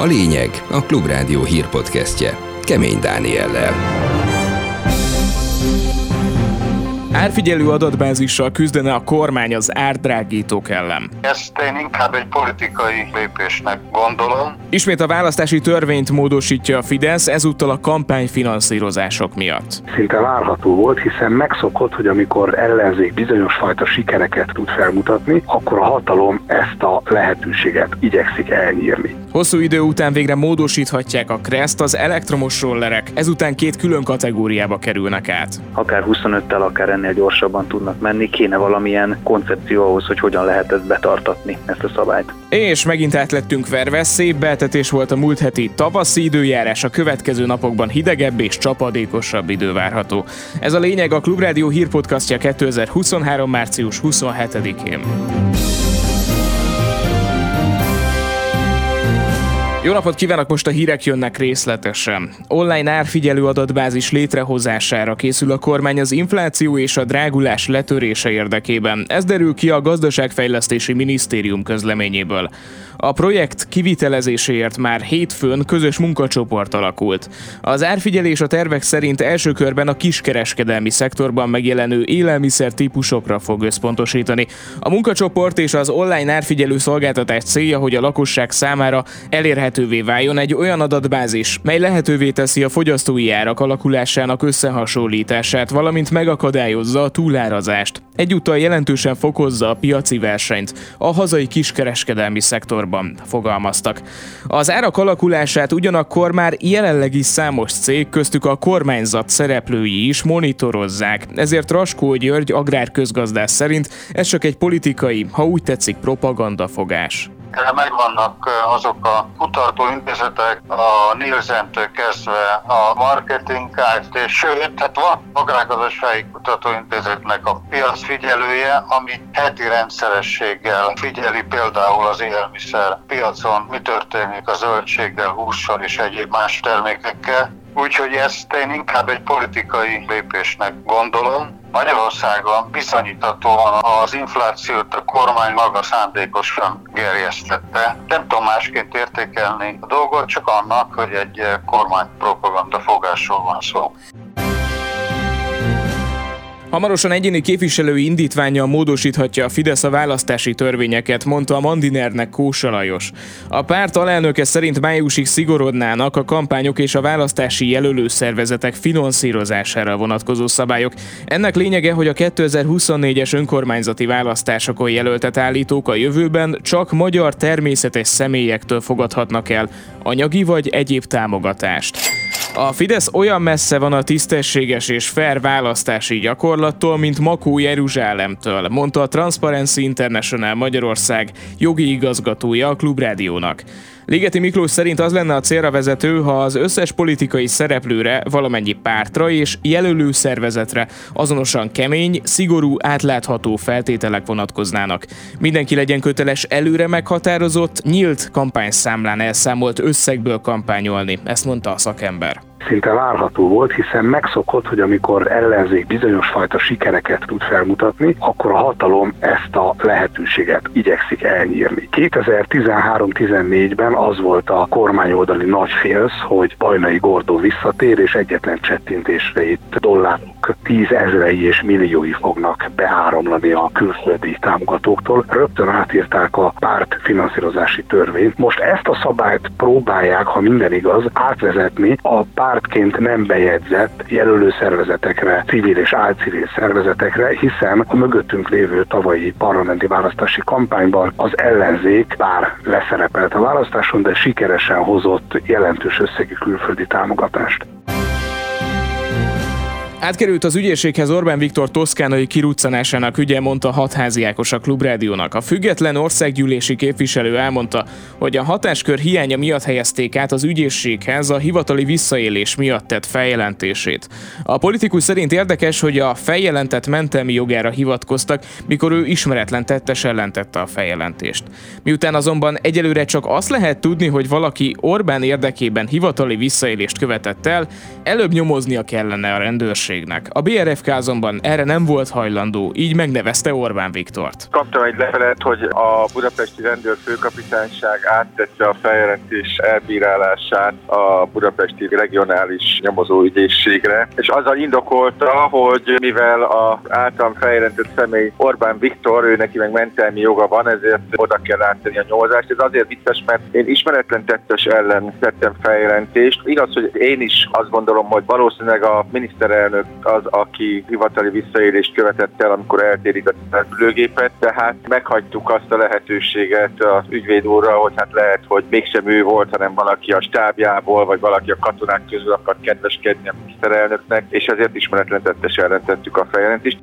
A lényeg a Klubrádió hírpodcastje Kemény Dániellel. Árfigyelő adatbázissal küzdene a kormány az árdrágítók ellen. Ezt én inkább egy politikai lépésnek gondolom. Ismét a választási törvényt módosítja a Fidesz, ezúttal a kampányfinanszírozások miatt. Szinte várható volt, hiszen megszokott, hogy amikor ellenzék bizonyos fajta sikereket tud felmutatni, akkor a hatalom ezt a lehetőséget igyekszik elnyírni. Hosszú idő után végre módosíthatják a Kreszt, az elektromos rollerek, ezután két külön kategóriába kerülnek át. Akár 25-tel, akár ennél gyorsabban tudnak menni, kéne valamilyen koncepció ahhoz, hogy hogyan lehet ezt betartatni, ezt a szabályt. És megint átlettünk verve, szép beltetés volt a múlt heti tavaszi időjárás, a következő napokban hidegebb és csapadékosabb idő várható. Ez a lényeg a Klubrádió hírpodcastja 2023. március 27-én. Jó napot kívánok, most a hírek jönnek részletesen. Online árfigyelő adatbázis létrehozására készül a kormány az infláció és a drágulás letörése érdekében. Ez derül ki a Gazdaságfejlesztési Minisztérium közleményéből. A projekt kivitelezéséért már hétfőn közös munkacsoport alakult. Az árfigyelés a tervek szerint első körben a kiskereskedelmi szektorban megjelenő élelmiszer típusokra fog összpontosítani. A munkacsoport és az online árfigyelő szolgáltatás célja, hogy a lakosság számára elérhetővé váljon egy olyan adatbázis, mely lehetővé teszi a fogyasztói árak alakulásának összehasonlítását, valamint megakadályozza a túlárazást. Egyúttal jelentősen fokozza a piaci versenyt a hazai kiskereskedelmi szektorban fogalmaztak. Az árak alakulását ugyanakkor már jelenleg is számos cég, köztük a kormányzat szereplői is monitorozzák, ezért Raskó György agrárközgazdász szerint ez csak egy politikai, ha úgy tetszik propagandafogás megvannak azok a kutatóintézetek, a Nielsen-től kezdve a Marketing Kft. Sőt, hát van agrárgazdasági kutatóintézetnek a piacfigyelője, ami heti rendszerességgel figyeli például az élelmiszer piacon, mi történik a zöldséggel, hússal és egyéb más termékekkel. Úgyhogy ezt én inkább egy politikai lépésnek gondolom. Magyarországon bizonyíthatóan az inflációt a kormány maga szándékosan gerjesztette. Nem tudom másként értékelni a dolgot, csak annak, hogy egy kormány propaganda fogásról van szó. Hamarosan egyéni képviselői indítványa módosíthatja a Fidesz a választási törvényeket, mondta a Mandinernek Kósa Lajos. A párt alelnöke szerint májusig szigorodnának a kampányok és a választási jelölő szervezetek finanszírozására vonatkozó szabályok. Ennek lényege, hogy a 2024-es önkormányzati választásokon jelöltet állítók a jövőben csak magyar természetes személyektől fogadhatnak el anyagi vagy egyéb támogatást. A Fidesz olyan messze van a tisztességes és fair választási gyakorlattól, mint Makó Jeruzsálemtől, mondta a Transparency International Magyarország jogi igazgatója a Klubrádiónak. Ligeti Miklós szerint az lenne a célra vezető, ha az összes politikai szereplőre, valamennyi pártra és jelölő szervezetre azonosan kemény, szigorú, átlátható feltételek vonatkoznának. Mindenki legyen köteles előre meghatározott, nyílt kampányszámlán elszámolt összegből kampányolni, ezt mondta a szakember szinte várható volt, hiszen megszokott, hogy amikor ellenzék bizonyos fajta sikereket tud felmutatni, akkor a hatalom ezt a lehetőséget igyekszik elnyírni. 2013-14-ben az volt a kormányoldali nagy félsz, hogy Bajnai Gordó visszatér, és egyetlen csettintésre itt dollárok tízezrei és milliói fognak beáramlani a külföldi támogatóktól. Rögtön átírták a párt finanszírozási törvényt. Most ezt a szabályt próbálják, ha minden igaz, átvezetni a pártként nem bejegyzett jelölő szervezetekre, civil és álcivil szervezetekre, hiszen a mögöttünk lévő tavalyi parlamenti választási kampányban az ellenzék bár leszerepelt a választáson, de sikeresen hozott jelentős összegű külföldi támogatást. Átkerült az ügyészséghez Orbán Viktor toszkánai kiruccanásának ügye, mondta hatházi Ákos a Klubrádiónak. A független országgyűlési képviselő elmondta, hogy a hatáskör hiánya miatt helyezték át az ügyészséghez a hivatali visszaélés miatt tett feljelentését. A politikus szerint érdekes, hogy a feljelentett mentelmi jogára hivatkoztak, mikor ő ismeretlen tettes ellentette a feljelentést. Miután azonban egyelőre csak azt lehet tudni, hogy valaki Orbán érdekében hivatali visszaélést követett el, előbb nyomoznia kellene a rendőrség sebességnek. A BRFK azonban erre nem volt hajlandó, így megnevezte Orbán Viktort. Kaptam egy levelet, hogy a budapesti rendőrfőkapitányság áttette a feljelentés elbírálását a budapesti regionális nyomozóügyészségre, és azzal indokolta, hogy mivel az általam feljelentett személy Orbán Viktor, ő neki meg mentelmi joga van, ezért oda kell áttenni a nyomozást. Ez azért vicces, mert én ismeretlen tettes ellen tettem feljelentést. Igaz, hogy én is azt gondolom, hogy valószínűleg a miniszterelnök az, aki hivatali visszaélést követett el, amikor eltérített a repülőgépet, tehát meghagytuk azt a lehetőséget az ügyvéd úrra, hogy hát lehet, hogy mégsem ő volt, hanem valaki a stábjából, vagy valaki a katonák közül akar kedveskedni a miniszterelnöknek, és ezért ismeretlen tettes ellen tettük a feljelentést.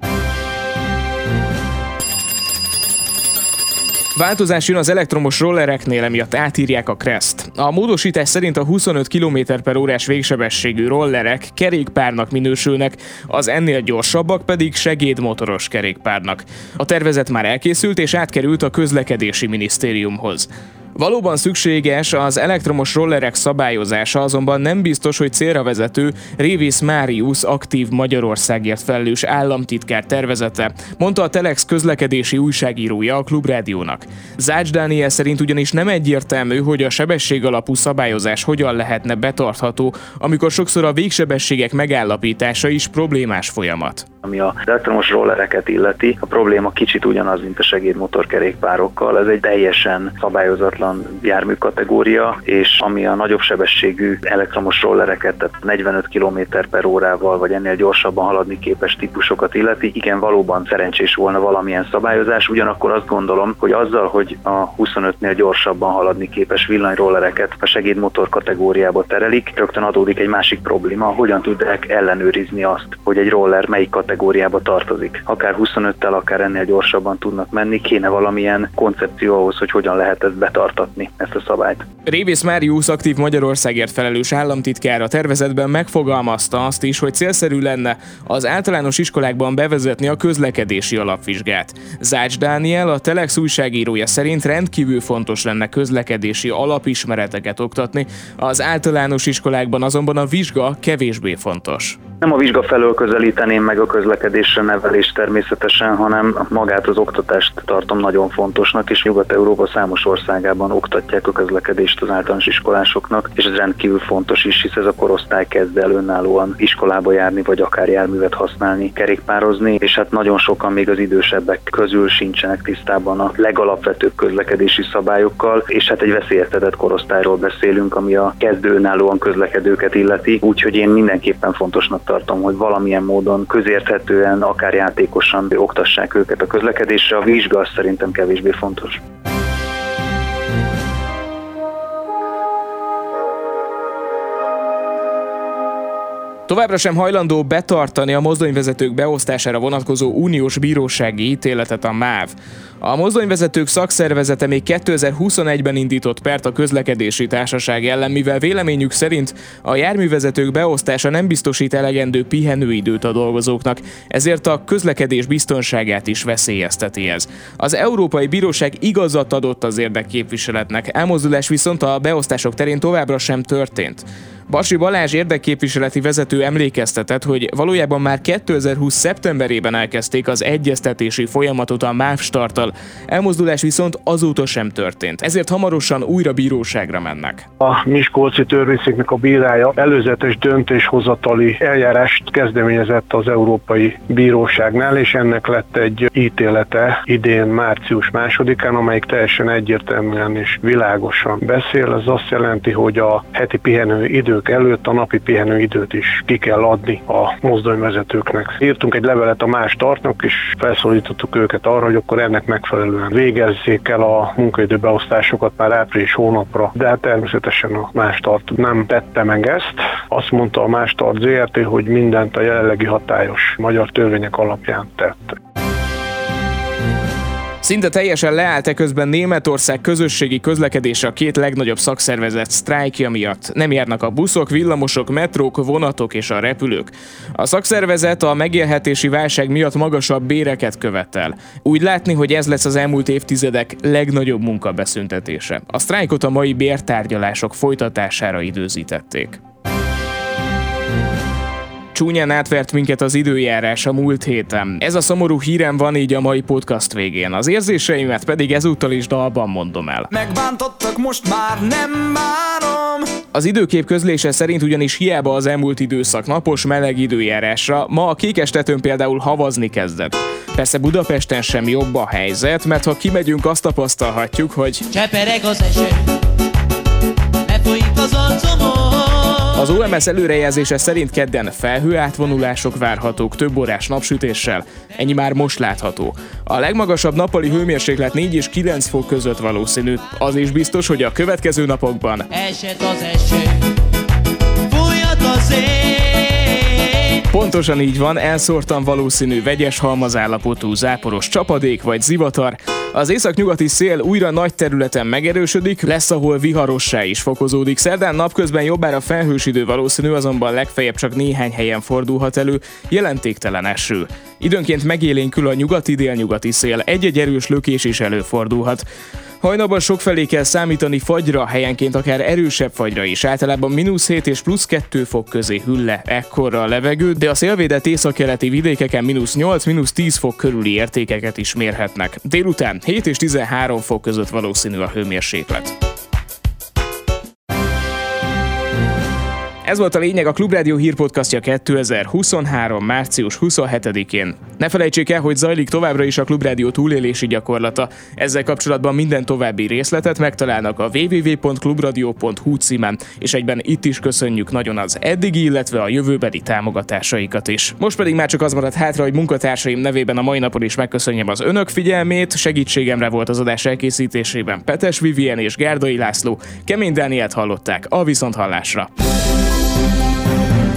Változás jön az elektromos rollereknél, emiatt átírják a Crest. A módosítás szerint a 25 km per órás végsebességű rollerek kerékpárnak minősülnek, az ennél gyorsabbak pedig segédmotoros kerékpárnak. A tervezet már elkészült és átkerült a közlekedési minisztériumhoz. Valóban szükséges az elektromos rollerek szabályozása, azonban nem biztos, hogy célra vezető Révész Máriusz aktív Magyarországért felelős államtitkár tervezete, mondta a Telex közlekedési újságírója a Klubrádiónak. Zács Dániel szerint ugyanis nem egyértelmű, hogy a sebesség alapú szabályozás hogyan lehetne betartható, amikor sokszor a végsebességek megállapítása is problémás folyamat. Ami a elektromos rollereket illeti, a probléma kicsit ugyanaz, mint a segédmotorkerékpárokkal. Ez egy teljesen szabályozatlan jármű kategória, és ami a nagyobb sebességű elektromos rollereket, tehát 45 km per órával, vagy ennél gyorsabban haladni képes típusokat illeti, igen, valóban szerencsés volna valamilyen szabályozás, ugyanakkor azt gondolom, hogy azzal, hogy a 25-nél gyorsabban haladni képes villanyrollereket a segédmotor kategóriába terelik, rögtön adódik egy másik probléma, hogyan tudják ellenőrizni azt, hogy egy roller melyik kategóriába kategóriába tartozik. Akár 25-tel, akár ennél gyorsabban tudnak menni, kéne valamilyen koncepció ahhoz, hogy hogyan lehet ezt betartatni, ezt a szabályt. Révész Máriusz aktív Magyarországért felelős államtitkár a tervezetben megfogalmazta azt is, hogy célszerű lenne az általános iskolákban bevezetni a közlekedési alapvizsgát. Zács Dániel, a Telex újságírója szerint rendkívül fontos lenne közlekedési alapismereteket oktatni, az általános iskolákban azonban a vizsga kevésbé fontos. Nem a vizsga felől közelíteném meg a közlekedésre nevelést természetesen, hanem magát az oktatást tartom nagyon fontosnak, és Nyugat-Európa számos országában oktatják a közlekedést az általános iskolásoknak, és ez rendkívül fontos is, hisz ez a korosztály kezd el önállóan iskolába járni, vagy akár járművet használni, kerékpározni, és hát nagyon sokan még az idősebbek közül sincsenek tisztában a legalapvetőbb közlekedési szabályokkal, és hát egy veszélyeztetett korosztályról beszélünk, ami a kezdő önállóan közlekedőket illeti, úgyhogy én mindenképpen fontosnak tartom, hogy valamilyen módon közérthetően, akár játékosan oktassák őket a közlekedésre. A vizsga az szerintem kevésbé fontos. Továbbra sem hajlandó betartani a mozdonyvezetők beosztására vonatkozó uniós bírósági ítéletet a MÁV. A mozdonyvezetők szakszervezete még 2021-ben indított pert a közlekedési társaság ellen, mivel véleményük szerint a járművezetők beosztása nem biztosít elegendő pihenőidőt a dolgozóknak, ezért a közlekedés biztonságát is veszélyezteti ez. Az Európai Bíróság igazat adott az érdekképviseletnek, elmozdulás viszont a beosztások terén továbbra sem történt. Basi Balázs érdekképviseleti vezető emlékeztetett, hogy valójában már 2020. szeptemberében elkezdték az egyeztetési folyamatot a MÁV starttal, elmozdulás viszont azóta sem történt, ezért hamarosan újra bíróságra mennek. A Miskolci törvényszéknek a bírája előzetes döntéshozatali eljárást kezdeményezett az Európai Bíróságnál, és ennek lett egy ítélete idén március másodikán, amelyik teljesen egyértelműen és világosan beszél. Ez azt jelenti, hogy a heti pihenő idő pihenők előtt a napi pihenőidőt is ki kell adni a mozdonyvezetőknek. Írtunk egy levelet a más tartnak, és felszólítottuk őket arra, hogy akkor ennek megfelelően végezzék el a munkaidőbeosztásokat már április hónapra, de hát természetesen a más tart nem tette meg ezt. Azt mondta a más tart ZRT, hogy mindent a jelenlegi hatályos magyar törvények alapján tett. Szinte teljesen leállt közben Németország közösségi közlekedése a két legnagyobb szakszervezet sztrájkja miatt. Nem járnak a buszok, villamosok, metrók, vonatok és a repülők. A szakszervezet a megélhetési válság miatt magasabb béreket követel. Úgy látni, hogy ez lesz az elmúlt évtizedek legnagyobb munkabeszüntetése. A sztrájkot a mai bértárgyalások folytatására időzítették. Csúnyán átvert minket az időjárás a múlt héten. Ez a szomorú hírem van így a mai podcast végén. Az érzéseimet pedig ezúttal is dalban mondom el. Megbántottak, most már nem bánom. Az időkép közlése szerint ugyanis hiába az elmúlt időszak napos meleg időjárásra, ma a kékestetőn például havazni kezdett. Persze Budapesten sem jobb a helyzet, mert ha kimegyünk, azt tapasztalhatjuk, hogy Csepereg az eső, az az OMS előrejelzése szerint kedden felhő átvonulások várhatók több órás napsütéssel, ennyi már most látható. A legmagasabb nappali hőmérséklet 4 és 9 fok között valószínű. Az is biztos, hogy a következő napokban Esett az eső, az ég. Pontosan így van, elszórtan valószínű vegyes halmazállapotú záporos csapadék vagy zivatar, az északnyugati szél újra nagy területen megerősödik, lesz, ahol viharossá is fokozódik. Szerdán napközben jobbára felhős idő valószínű, azonban legfeljebb csak néhány helyen fordulhat elő, jelentéktelen eső. Időnként megélénkül a nyugati-délnyugati szél, egy-egy erős lökés is előfordulhat. Hajnalban sokfelé kell számítani fagyra, helyenként akár erősebb fagyra is. Általában mínusz 7 és plusz 2 fok közé hűl le ekkorra a levegő, de a szélvédett északkeleti vidékeken mínusz 8, mínusz 10 fok körüli értékeket is mérhetnek. Délután 7 és 13 fok között valószínű a hőmérséklet. Ez volt a lényeg a Klubrádió hírpodcastja 2023. március 27-én. Ne felejtsék el, hogy zajlik továbbra is a Klubrádió túlélési gyakorlata. Ezzel kapcsolatban minden további részletet megtalálnak a www.klubradio.hu címen, és egyben itt is köszönjük nagyon az eddigi, illetve a jövőbeli támogatásaikat is. Most pedig már csak az maradt hátra, hogy munkatársaim nevében a mai napon is megköszönjem az önök figyelmét, segítségemre volt az adás elkészítésében Petes Vivien és Gárdai László, Kemény Dánielt hallották a Viszonthallásra.